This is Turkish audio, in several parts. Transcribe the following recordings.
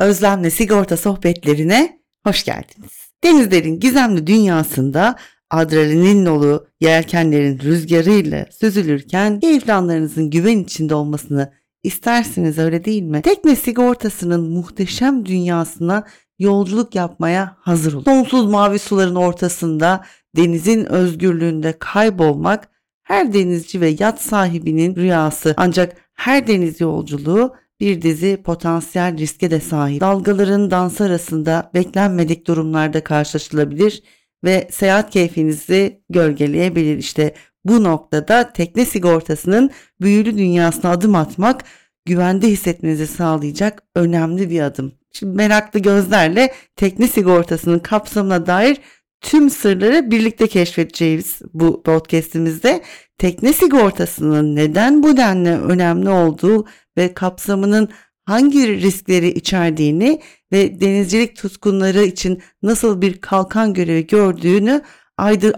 Özlemle Sigorta sohbetlerine hoş geldiniz. Denizlerin gizemli dünyasında adrenalin dolu yelkenlerin rüzgarıyla süzülürken keyifli anlarınızın güven içinde olmasını istersiniz öyle değil mi? Tekne sigortasının muhteşem dünyasına yolculuk yapmaya hazır olun. Sonsuz mavi suların ortasında denizin özgürlüğünde kaybolmak her denizci ve yat sahibinin rüyası. Ancak her deniz yolculuğu bir dizi potansiyel riske de sahip. Dalgaların dans arasında beklenmedik durumlarda karşılaşılabilir ve seyahat keyfinizi gölgeleyebilir. İşte bu noktada tekne sigortasının büyülü dünyasına adım atmak güvende hissetmenizi sağlayacak önemli bir adım. Şimdi meraklı gözlerle tekne sigortasının kapsamına dair tüm sırları birlikte keşfedeceğiz bu podcastimizde. Tekne sigortasının neden bu denli önemli olduğu ve kapsamının hangi riskleri içerdiğini ve denizcilik tutkunları için nasıl bir kalkan görevi gördüğünü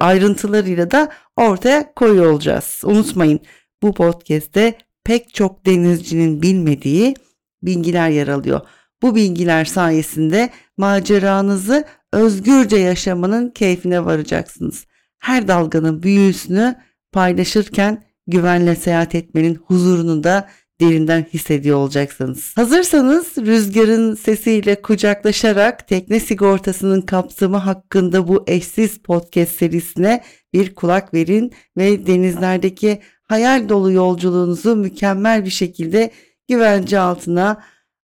ayrıntılarıyla da ortaya koyuyor olacağız. Unutmayın bu podcast'te pek çok denizcinin bilmediği bilgiler yer alıyor. Bu bilgiler sayesinde maceranızı özgürce yaşamanın keyfine varacaksınız. Her dalganın büyüsünü paylaşırken güvenle seyahat etmenin huzurunu da derinden hissediyor olacaksınız. Hazırsanız rüzgarın sesiyle kucaklaşarak tekne sigortasının kapsamı hakkında bu eşsiz podcast serisine bir kulak verin ve denizlerdeki hayal dolu yolculuğunuzu mükemmel bir şekilde güvence altına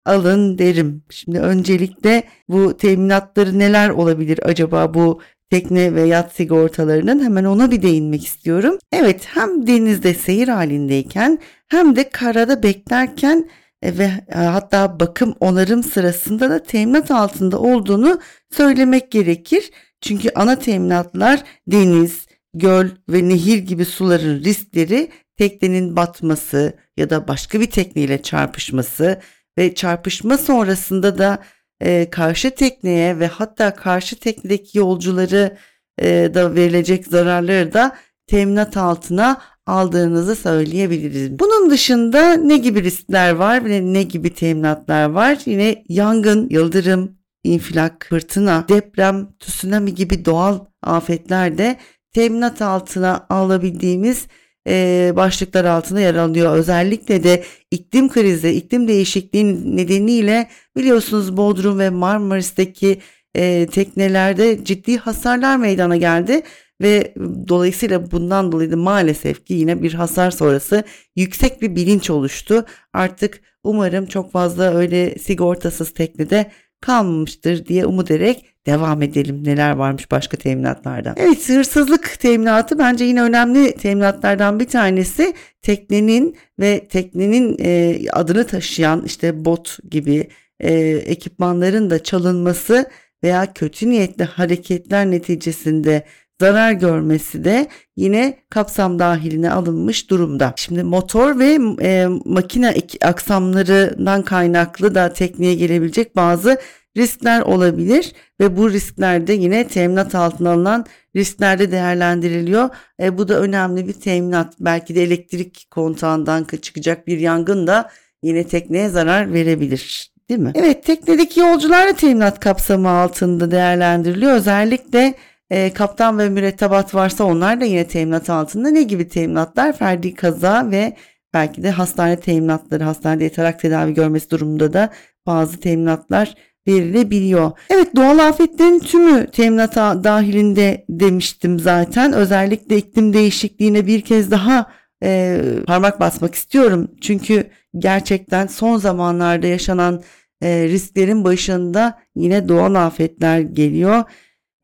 alın derim. Şimdi öncelikle bu teminatları neler olabilir acaba bu tekne ve yat sigortalarının hemen ona bir değinmek istiyorum. Evet hem denizde seyir halindeyken hem de karada beklerken e, ve e, hatta bakım onarım sırasında da teminat altında olduğunu söylemek gerekir. Çünkü ana teminatlar deniz, göl ve nehir gibi suların riskleri teknenin batması ya da başka bir tekneyle çarpışması ve çarpışma sonrasında da e, karşı tekneye ve hatta karşı teknedeki yolcuları e, da verilecek zararları da teminat altına aldığınızı söyleyebiliriz. Bunun dışında ne gibi riskler var ve ne gibi teminatlar var? Yine yangın, yıldırım, infilak, fırtına, deprem, tsunami gibi doğal afetler de teminat altına alabildiğimiz e, başlıklar altında yer alıyor. Özellikle de iklim krizi, iklim değişikliği nedeniyle biliyorsunuz Bodrum ve Marmaris'teki e, teknelerde ciddi hasarlar meydana geldi ve dolayısıyla bundan dolayı da maalesef ki yine bir hasar sonrası yüksek bir bilinç oluştu. Artık umarım çok fazla öyle sigortasız teknede kalmamıştır diye umut ederek devam edelim. Neler varmış başka teminatlardan. Evet hırsızlık teminatı bence yine önemli teminatlardan bir tanesi. Teknenin ve teknenin e, adını taşıyan işte bot gibi e, ekipmanların da çalınması veya kötü niyetli hareketler neticesinde zarar görmesi de yine kapsam dahiline alınmış durumda. Şimdi motor ve e, makine aksamlarından kaynaklı da tekniğe gelebilecek bazı riskler olabilir ve bu risklerde yine teminat altına alınan risklerde değerlendiriliyor. E, bu da önemli bir teminat. Belki de elektrik kontağından çıkacak bir yangın da yine tekneye zarar verebilir. Değil mi? Evet teknedeki yolcular da teminat kapsamı altında değerlendiriliyor. Özellikle e, kaptan ve mürettebat varsa onlar da yine teminat altında. Ne gibi teminatlar? Ferdi kaza ve belki de hastane teminatları, hastanede yatarak tedavi görmesi durumunda da bazı teminatlar verilebiliyor. Evet doğal afetlerin tümü teminata dahilinde demiştim zaten. Özellikle iklim değişikliğine bir kez daha e, parmak basmak istiyorum. Çünkü gerçekten son zamanlarda yaşanan e, risklerin başında yine doğal afetler geliyor.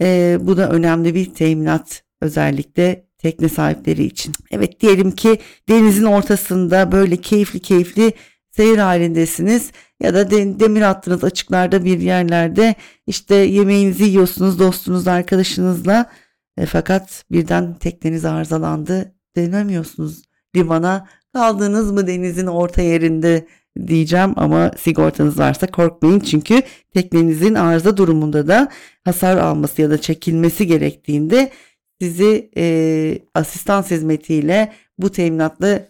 E, bu da önemli bir teminat özellikle tekne sahipleri için. Evet diyelim ki denizin ortasında böyle keyifli keyifli seyir halindesiniz ya da demir attınız açıklarda bir yerlerde işte yemeğinizi yiyorsunuz dostunuz arkadaşınızla e, fakat birden tekneniz arızalandı denemiyorsunuz limana kaldınız mı denizin orta yerinde diyeceğim ama sigortanız varsa korkmayın çünkü teknenizin arıza durumunda da hasar alması ya da çekilmesi gerektiğinde sizi e, asistan hizmetiyle bu teminatlı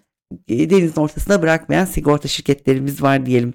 denizin ortasına bırakmayan sigorta şirketlerimiz var diyelim.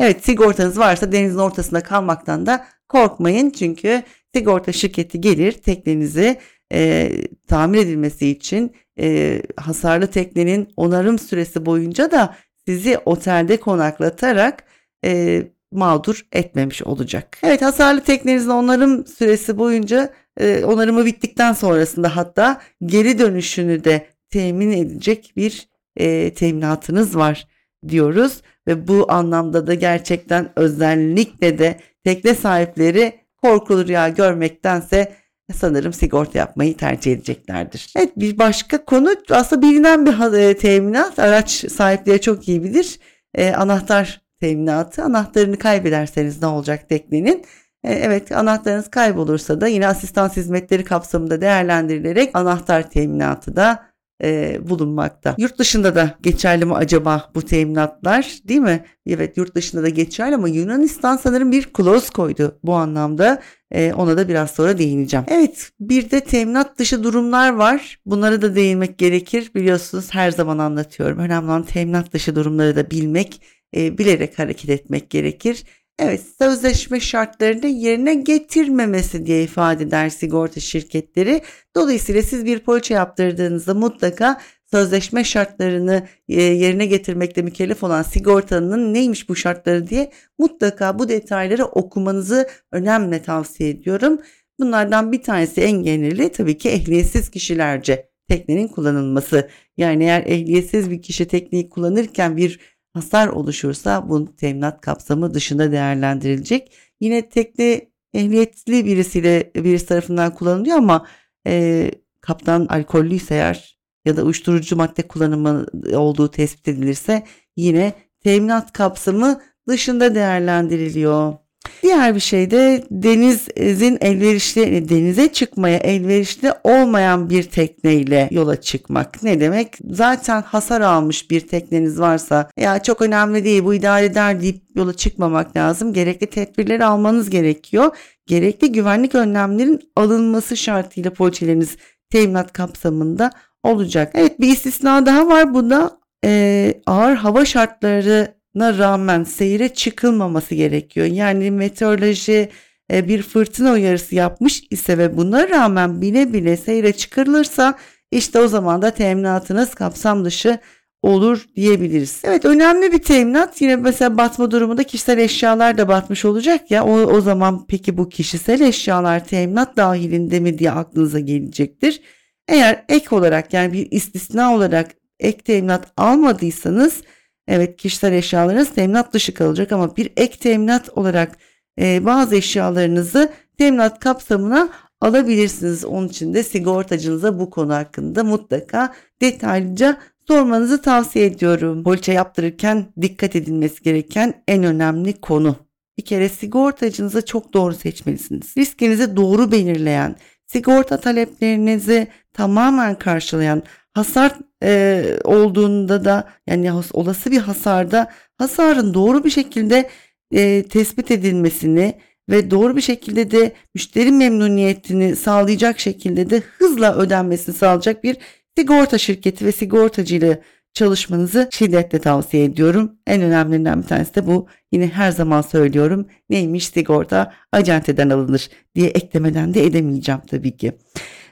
Evet sigortanız varsa denizin ortasında kalmaktan da korkmayın. Çünkü sigorta şirketi gelir teknenizi e, tamir edilmesi için e, hasarlı teknenin onarım süresi boyunca da sizi otelde konaklatarak e, mağdur etmemiş olacak. Evet hasarlı teknenizin onarım süresi boyunca e, onarımı bittikten sonrasında hatta geri dönüşünü de temin edecek bir e, teminatınız var diyoruz ve bu anlamda da gerçekten özellikle de tekne sahipleri korkulu rüya görmektense sanırım sigorta yapmayı tercih edeceklerdir. Evet bir başka konu aslında bilinen bir e, teminat araç sahipleri çok iyi bilir. E, anahtar teminatı anahtarını kaybederseniz ne olacak teknenin? E, evet anahtarınız kaybolursa da yine asistan hizmetleri kapsamında değerlendirilerek anahtar teminatı da e, bulunmakta. Yurt dışında da geçerli mi acaba bu teminatlar değil mi? Evet yurt dışında da geçerli ama Yunanistan sanırım bir clause koydu bu anlamda. E, ona da biraz sonra değineceğim. Evet bir de teminat dışı durumlar var. Bunlara da değinmek gerekir. Biliyorsunuz her zaman anlatıyorum. Önemli olan teminat dışı durumları da bilmek, e, bilerek hareket etmek gerekir. Evet sözleşme şartlarını yerine getirmemesi diye ifade eder sigorta şirketleri. Dolayısıyla siz bir poliçe yaptırdığınızda mutlaka sözleşme şartlarını e, yerine getirmekle mükellef olan sigortanın neymiş bu şartları diye mutlaka bu detayları okumanızı önemli tavsiye ediyorum. Bunlardan bir tanesi en geneli tabii ki ehliyetsiz kişilerce teknenin kullanılması. Yani eğer ehliyetsiz bir kişi tekneyi kullanırken bir hasar oluşursa bu teminat kapsamı dışında değerlendirilecek. Yine tekne ehliyetli birisiyle birisi tarafından kullanılıyor ama e, kaptan alkollüyse eğer ya da uyuşturucu madde kullanımı olduğu tespit edilirse yine teminat kapsamı dışında değerlendiriliyor. Diğer bir şey de denizin elverişli denize çıkmaya elverişli olmayan bir tekneyle yola çıkmak. Ne demek? Zaten hasar almış bir tekneniz varsa ya çok önemli değil bu idare eder deyip yola çıkmamak lazım. Gerekli tedbirleri almanız gerekiyor. Gerekli güvenlik önlemlerin alınması şartıyla poliçeleriniz teminat kapsamında olacak. Evet bir istisna daha var. Bu da e, ağır hava şartları rağmen seyre çıkılmaması gerekiyor. Yani meteoroloji e, bir fırtına uyarısı yapmış ise ve buna rağmen bile bile seyre çıkarılırsa işte o zaman da teminatınız kapsam dışı olur diyebiliriz. Evet önemli bir teminat yine mesela batma durumunda kişisel eşyalar da batmış olacak ya o, o zaman peki bu kişisel eşyalar teminat dahilinde mi diye aklınıza gelecektir. Eğer ek olarak yani bir istisna olarak ek teminat almadıysanız Evet kişisel eşyalarınız teminat dışı kalacak ama bir ek teminat olarak e, bazı eşyalarınızı teminat kapsamına alabilirsiniz. Onun için de sigortacınıza bu konu hakkında mutlaka detaylıca sormanızı tavsiye ediyorum. Poliçe yaptırırken dikkat edilmesi gereken en önemli konu. Bir kere sigortacınızı çok doğru seçmelisiniz. Riskinizi doğru belirleyen, sigorta taleplerinizi tamamen karşılayan, hasar e, olduğunda da yani olası bir hasarda hasarın doğru bir şekilde e, tespit edilmesini ve doğru bir şekilde de müşteri memnuniyetini sağlayacak şekilde de hızla ödenmesini sağlayacak bir sigorta şirketi ve sigortacıyla çalışmanızı şiddetle tavsiye ediyorum. En önemlilerinden bir tanesi de bu. Yine her zaman söylüyorum. Neymiş sigorta? Acenteden alınır diye eklemeden de edemeyeceğim tabii ki.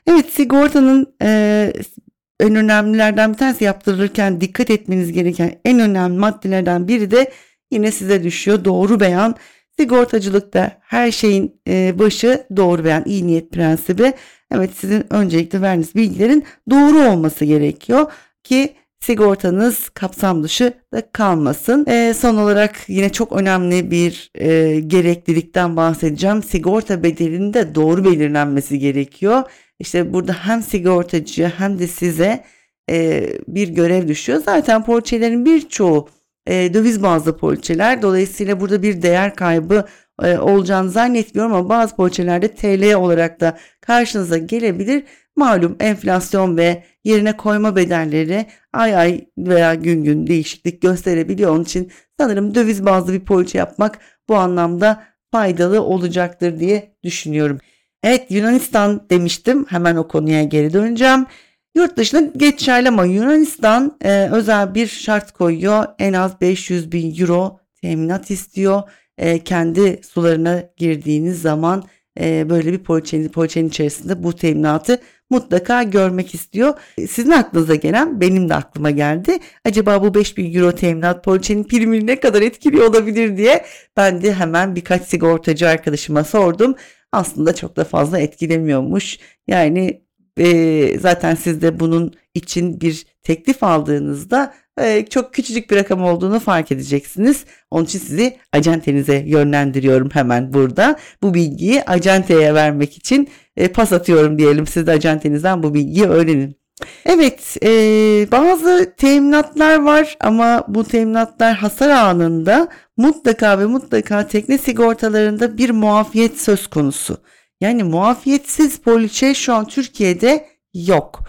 Evet sigortanın e, en önemlilerden bir tanesi yaptırırken dikkat etmeniz gereken en önemli maddelerden biri de yine size düşüyor doğru beyan. Sigortacılıkta her şeyin e, başı doğru beyan, iyi niyet prensibi. Evet sizin öncelikle verdiğiniz bilgilerin doğru olması gerekiyor ki sigortanız kapsam dışı da kalmasın. E, son olarak yine çok önemli bir e, gereklilikten bahsedeceğim. Sigorta bedelinin de doğru belirlenmesi gerekiyor. İşte burada hem sigortacıya hem de size e, bir görev düşüyor. Zaten poliçelerin birçoğu e, döviz bazlı poliçeler. Dolayısıyla burada bir değer kaybı e, olacağını zannetmiyorum ama bazı poliçelerde TL olarak da karşınıza gelebilir. Malum enflasyon ve yerine koyma bedelleri ay ay veya gün gün değişiklik gösterebiliyor. Onun için sanırım döviz bazlı bir poliçe yapmak bu anlamda faydalı olacaktır diye düşünüyorum. Evet Yunanistan demiştim. Hemen o konuya geri döneceğim. Yurt dışına geçerli ama Yunanistan e, özel bir şart koyuyor. En az 500 bin euro teminat istiyor. E, kendi sularına girdiğiniz zaman e, böyle bir poliçenin, poliçenin içerisinde bu teminatı mutlaka görmek istiyor. Sizin aklınıza gelen benim de aklıma geldi. Acaba bu 5000 euro teminat poliçenin primini ne kadar etkiliyor olabilir diye ben de hemen birkaç sigortacı arkadaşıma sordum. Aslında çok da fazla etkilemiyormuş. Yani e, zaten siz de bunun için bir teklif aldığınızda e, çok küçücük bir rakam olduğunu fark edeceksiniz. Onun için sizi acentenize yönlendiriyorum hemen burada. Bu bilgiyi acenteye vermek için e, pas atıyorum diyelim. Siz de acentenizden bu bilgiyi öğrenin. Evet e, bazı teminatlar var ama bu teminatlar hasar anında mutlaka ve mutlaka tekne sigortalarında bir muafiyet söz konusu. Yani muafiyetsiz poliçe şu an Türkiye'de yok.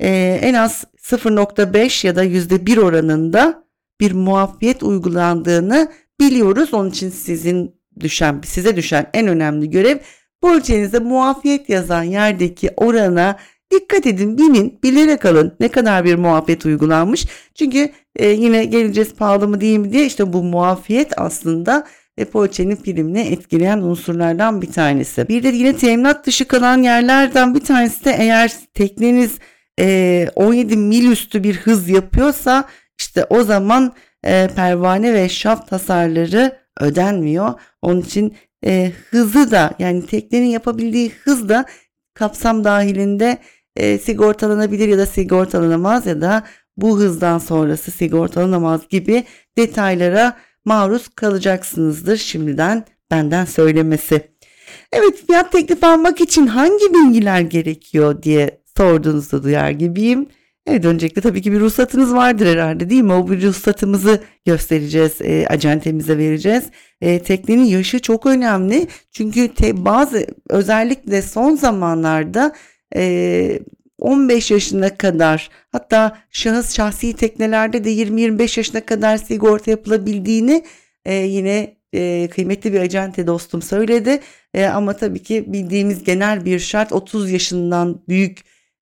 E, en az 0.5 ya da %1 oranında bir muafiyet uygulandığını biliyoruz. Onun için sizin düşen, size düşen en önemli görev poliçenizde muafiyet yazan yerdeki orana dikkat edin, bilin, bilerek alın ne kadar bir muafiyet uygulanmış. Çünkü e, yine geleceğiz pahalı mı değil mi diye işte bu muafiyet aslında e, poğaçanın primini etkileyen unsurlardan bir tanesi. Bir de yine teminat dışı kalan yerlerden bir tanesi de eğer tekneniz e, 17 mil üstü bir hız yapıyorsa işte o zaman e, pervane ve şaft hasarları ödenmiyor. Onun için e, hızı da yani teknenin yapabildiği hız da kapsam dahilinde e, sigortalanabilir ya da sigortalanamaz ya da bu hızdan sonrası sigortalanamaz gibi detaylara maruz kalacaksınızdır şimdiden benden söylemesi. Evet fiyat teklif almak için hangi bilgiler gerekiyor diye sorduğunuzu duyar gibiyim. Evet öncelikle tabii ki bir ruhsatınız vardır herhalde değil mi? O bir ruhsatımızı göstereceğiz, e, acentemize vereceğiz. E, teknenin yaşı çok önemli. Çünkü te, bazı özellikle son zamanlarda e, 15 yaşına kadar hatta şahıs şahsi teknelerde de 20-25 yaşına kadar sigorta yapılabildiğini e, yine e, kıymetli bir acente dostum söyledi. E, ama tabii ki bildiğimiz genel bir şart 30 yaşından büyük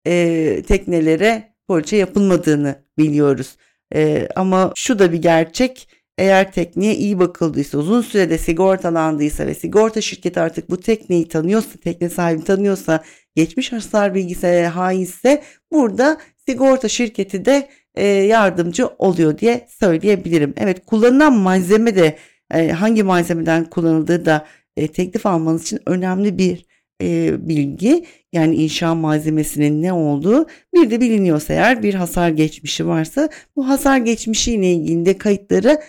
e, teknelere poliçe yapılmadığını biliyoruz. E, ama şu da bir gerçek eğer tekneye iyi bakıldıysa, uzun sürede sigortalandıysa ve sigorta şirketi artık bu tekneyi tanıyorsa, tekne sahibi tanıyorsa, geçmiş hasar bilgisine hainse burada sigorta şirketi de e, yardımcı oluyor diye söyleyebilirim. Evet kullanılan malzeme de e, hangi malzemeden kullanıldığı da e, teklif almanız için önemli bir e, bilgi. Yani inşa malzemesinin ne olduğu bir de biliniyorsa eğer bir hasar geçmişi varsa bu hasar geçmişiyle ilgili de kayıtları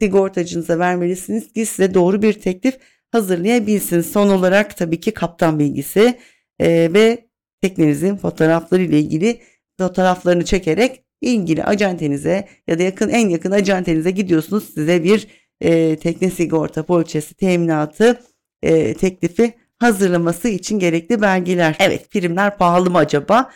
sigortacınıza vermelisiniz ki size doğru bir teklif hazırlayabilsin. Son olarak tabii ki kaptan bilgisi e, ve teknenizin fotoğrafları ile ilgili fotoğraflarını çekerek ilgili acentenize ya da yakın en yakın acentenize gidiyorsunuz. Size bir e, tekne sigorta poliçesi teminatı e, teklifi hazırlaması için gerekli belgeler. Evet primler pahalı mı acaba?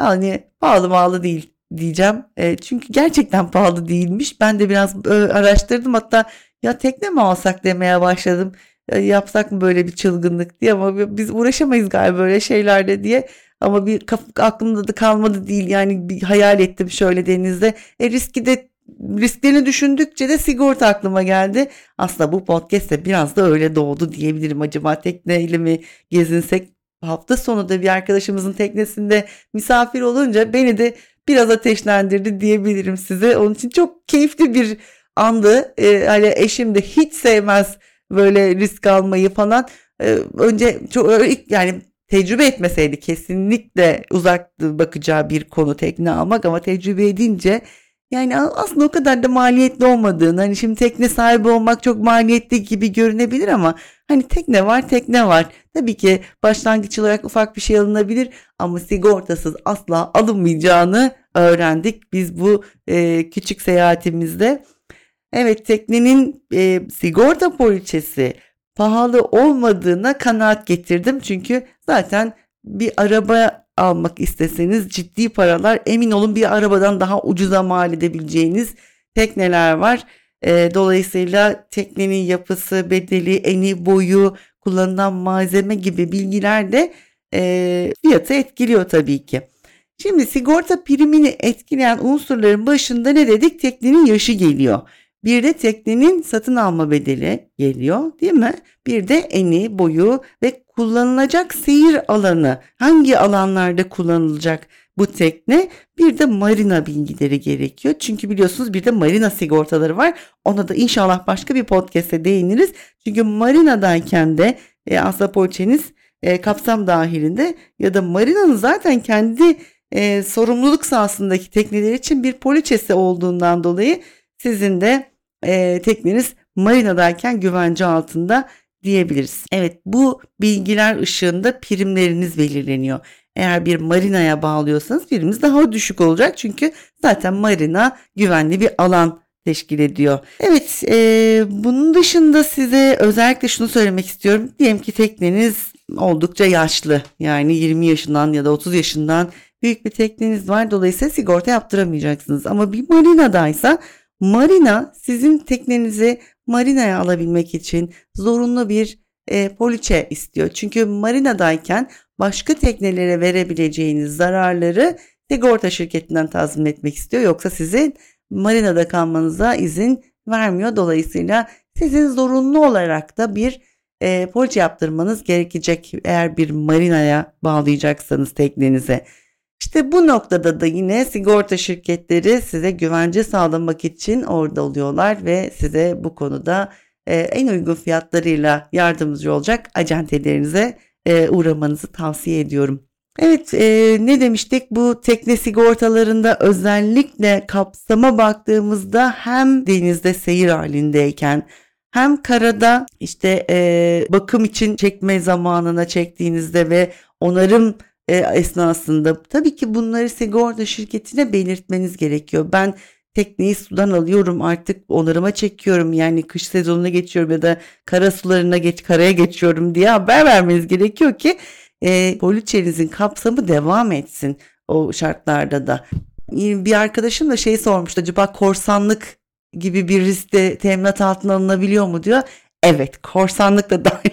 Yani pahalı pahalı değil diyeceğim. E, çünkü gerçekten pahalı değilmiş. Ben de biraz e, araştırdım hatta ya tekne mi alsak demeye başladım. E, yapsak mı böyle bir çılgınlık diye ama biz uğraşamayız galiba böyle şeylerle diye. Ama bir aklımda da kalmadı değil yani bir hayal ettim şöyle denizde. E riski de risklerini düşündükçe de sigorta aklıma geldi. Aslında bu podcast de biraz da öyle doğdu diyebilirim. Acaba tekneyle mi gezinsek? Hafta sonu da bir arkadaşımızın teknesinde misafir olunca beni de biraz ateşlendirdi diyebilirim size. Onun için çok keyifli bir andı. Ee, hani eşim de hiç sevmez böyle risk almayı falan. Ee, önce çok yani tecrübe etmeseydi kesinlikle uzak bakacağı bir konu tekne almak ama tecrübe edince yani aslında o kadar da maliyetli olmadığını hani şimdi tekne sahibi olmak çok maliyetli gibi görünebilir ama hani tekne var tekne var. Tabii ki başlangıç olarak ufak bir şey alınabilir ama sigortasız asla alınmayacağını öğrendik biz bu e, küçük seyahatimizde. Evet teknenin e, sigorta poliçesi pahalı olmadığına kanaat getirdim. Çünkü zaten bir araba almak isteseniz ciddi paralar emin olun bir arabadan daha ucuza mal edebileceğiniz tekneler var. E, dolayısıyla teknenin yapısı, bedeli, eni, boyu, kullanılan malzeme gibi bilgiler de e, fiyatı etkiliyor tabii ki. Şimdi sigorta primini etkileyen unsurların başında ne dedik? Teknenin yaşı geliyor. Bir de teknenin satın alma bedeli geliyor değil mi? Bir de eni, boyu ve kullanılacak seyir alanı. Hangi alanlarda kullanılacak bu tekne? Bir de marina bilgileri gerekiyor. Çünkü biliyorsunuz bir de marina sigortaları var. Ona da inşallah başka bir podcast'te değiniriz. Çünkü marinadayken de e, aslında poliçeniz e, kapsam dahilinde ya da marinanın zaten kendi e, sorumluluk sahasındaki tekneler için bir poliçesi olduğundan dolayı sizin de e, tekneniz marinadayken güvence altında diyebiliriz. Evet bu bilgiler ışığında primleriniz belirleniyor. Eğer bir marinaya bağlıyorsanız primimiz daha düşük olacak çünkü zaten marina güvenli bir alan teşkil ediyor. Evet e, bunun dışında size özellikle şunu söylemek istiyorum. Diyelim ki tekneniz oldukça yaşlı yani 20 yaşından ya da 30 yaşından büyük bir tekneniz var. Dolayısıyla sigorta yaptıramayacaksınız. Ama bir marinadaysa marina sizin teknenizi marinaya alabilmek için zorunlu bir e, poliçe istiyor. Çünkü marinadayken başka teknelere verebileceğiniz zararları sigorta şirketinden tazmin etmek istiyor. Yoksa sizin marinada kalmanıza izin vermiyor. Dolayısıyla sizin zorunlu olarak da bir e, poliçe yaptırmanız gerekecek eğer bir marinaya bağlayacaksanız teknenize. İşte bu noktada da yine sigorta şirketleri size güvence sağlamak için orada oluyorlar ve size bu konuda e, en uygun fiyatlarıyla yardımcı olacak acentelerinize e, uğramanızı tavsiye ediyorum. Evet e, ne demiştik bu tekne sigortalarında özellikle kapsama baktığımızda hem denizde seyir halindeyken hem karada işte bakım için çekme zamanına çektiğinizde ve onarım e, esnasında tabii ki bunları sigorta şirketine belirtmeniz gerekiyor. Ben tekneyi sudan alıyorum artık onarıma çekiyorum yani kış sezonuna geçiyorum ya da kara sularına geç karaya geçiyorum diye haber vermeniz gerekiyor ki e, poliçenizin kapsamı devam etsin o şartlarda da. Bir arkadaşım da şey sormuştu acaba korsanlık gibi bir riskte teminat altına alınabiliyor mu diyor. Evet korsanlık da dahil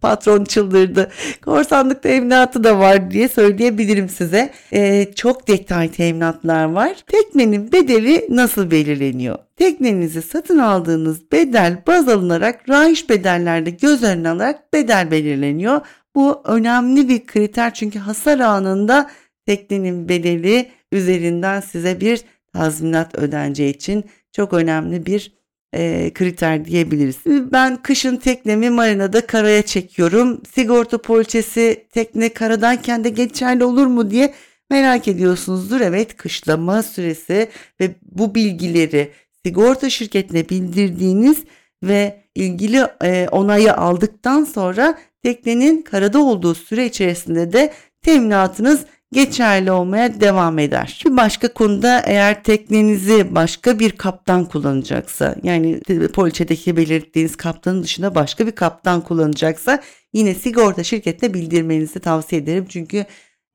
patron çıldırdı. Korsanlık teminatı da var diye söyleyebilirim size. Ee, çok detay teminatlar var. Teknenin bedeli nasıl belirleniyor? Teknenizi satın aldığınız bedel baz alınarak rahiç bedellerde göz önüne alarak bedel belirleniyor. Bu önemli bir kriter çünkü hasar anında teknenin bedeli üzerinden size bir tazminat ödeneceği için çok önemli bir e, kriter diyebiliriz. Ben kışın teknemi marinada karaya çekiyorum. Sigorta poliçesi tekne karadayken de geçerli olur mu diye merak ediyorsunuzdur. Evet kışlama süresi ve bu bilgileri sigorta şirketine bildirdiğiniz ve ilgili e, onayı aldıktan sonra teknenin karada olduğu süre içerisinde de teminatınız geçerli olmaya devam eder. Bir başka konuda eğer teknenizi başka bir kaptan kullanacaksa yani poliçedeki belirttiğiniz kaptanın dışında başka bir kaptan kullanacaksa yine sigorta şirketine bildirmenizi tavsiye ederim. Çünkü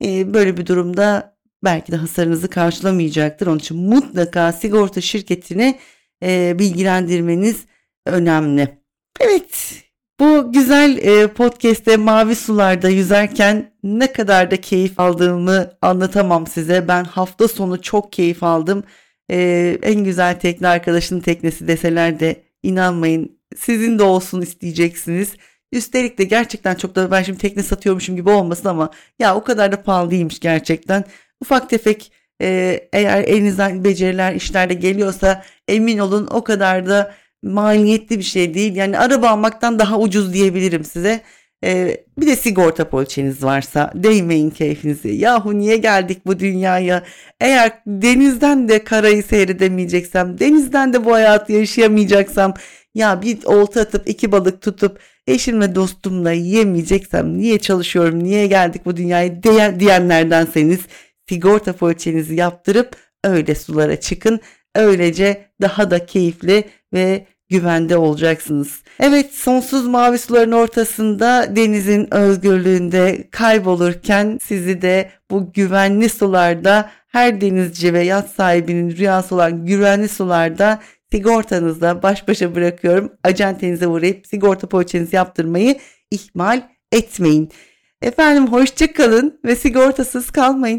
e, böyle bir durumda belki de hasarınızı karşılamayacaktır. Onun için mutlaka sigorta şirketini e, bilgilendirmeniz önemli. Evet bu güzel e, podcast'te mavi sularda yüzerken ne kadar da keyif aldığımı anlatamam size. Ben hafta sonu çok keyif aldım. E, en güzel tekne arkadaşının teknesi deseler de inanmayın sizin de olsun isteyeceksiniz. Üstelik de gerçekten çok da ben şimdi tekne satıyormuşum gibi olmasın ama ya o kadar da pahalı değilmiş gerçekten. Ufak tefek e, eğer elinizden beceriler işlerde geliyorsa emin olun o kadar da maliyetli bir şey değil. Yani araba almaktan daha ucuz diyebilirim size. Ee, bir de sigorta poliçeniz varsa değmeyin keyfinizi. Yahu niye geldik bu dünyaya? Eğer denizden de karayı seyredemeyeceksem, denizden de bu hayatı yaşayamayacaksam, ya bir olta atıp iki balık tutup eşimle dostumla yiyemeyeceksem niye çalışıyorum, niye geldik bu dünyaya diyen, diyenlerdenseniz sigorta poliçenizi yaptırıp öyle sulara çıkın. Öylece daha da keyifli ve güvende olacaksınız. Evet sonsuz mavi suların ortasında denizin özgürlüğünde kaybolurken sizi de bu güvenli sularda her denizci ve yat sahibinin rüyası olan güvenli sularda sigortanızla baş başa bırakıyorum. Acentenize uğrayıp sigorta poliçenizi yaptırmayı ihmal etmeyin. Efendim hoşça kalın ve sigortasız kalmayın.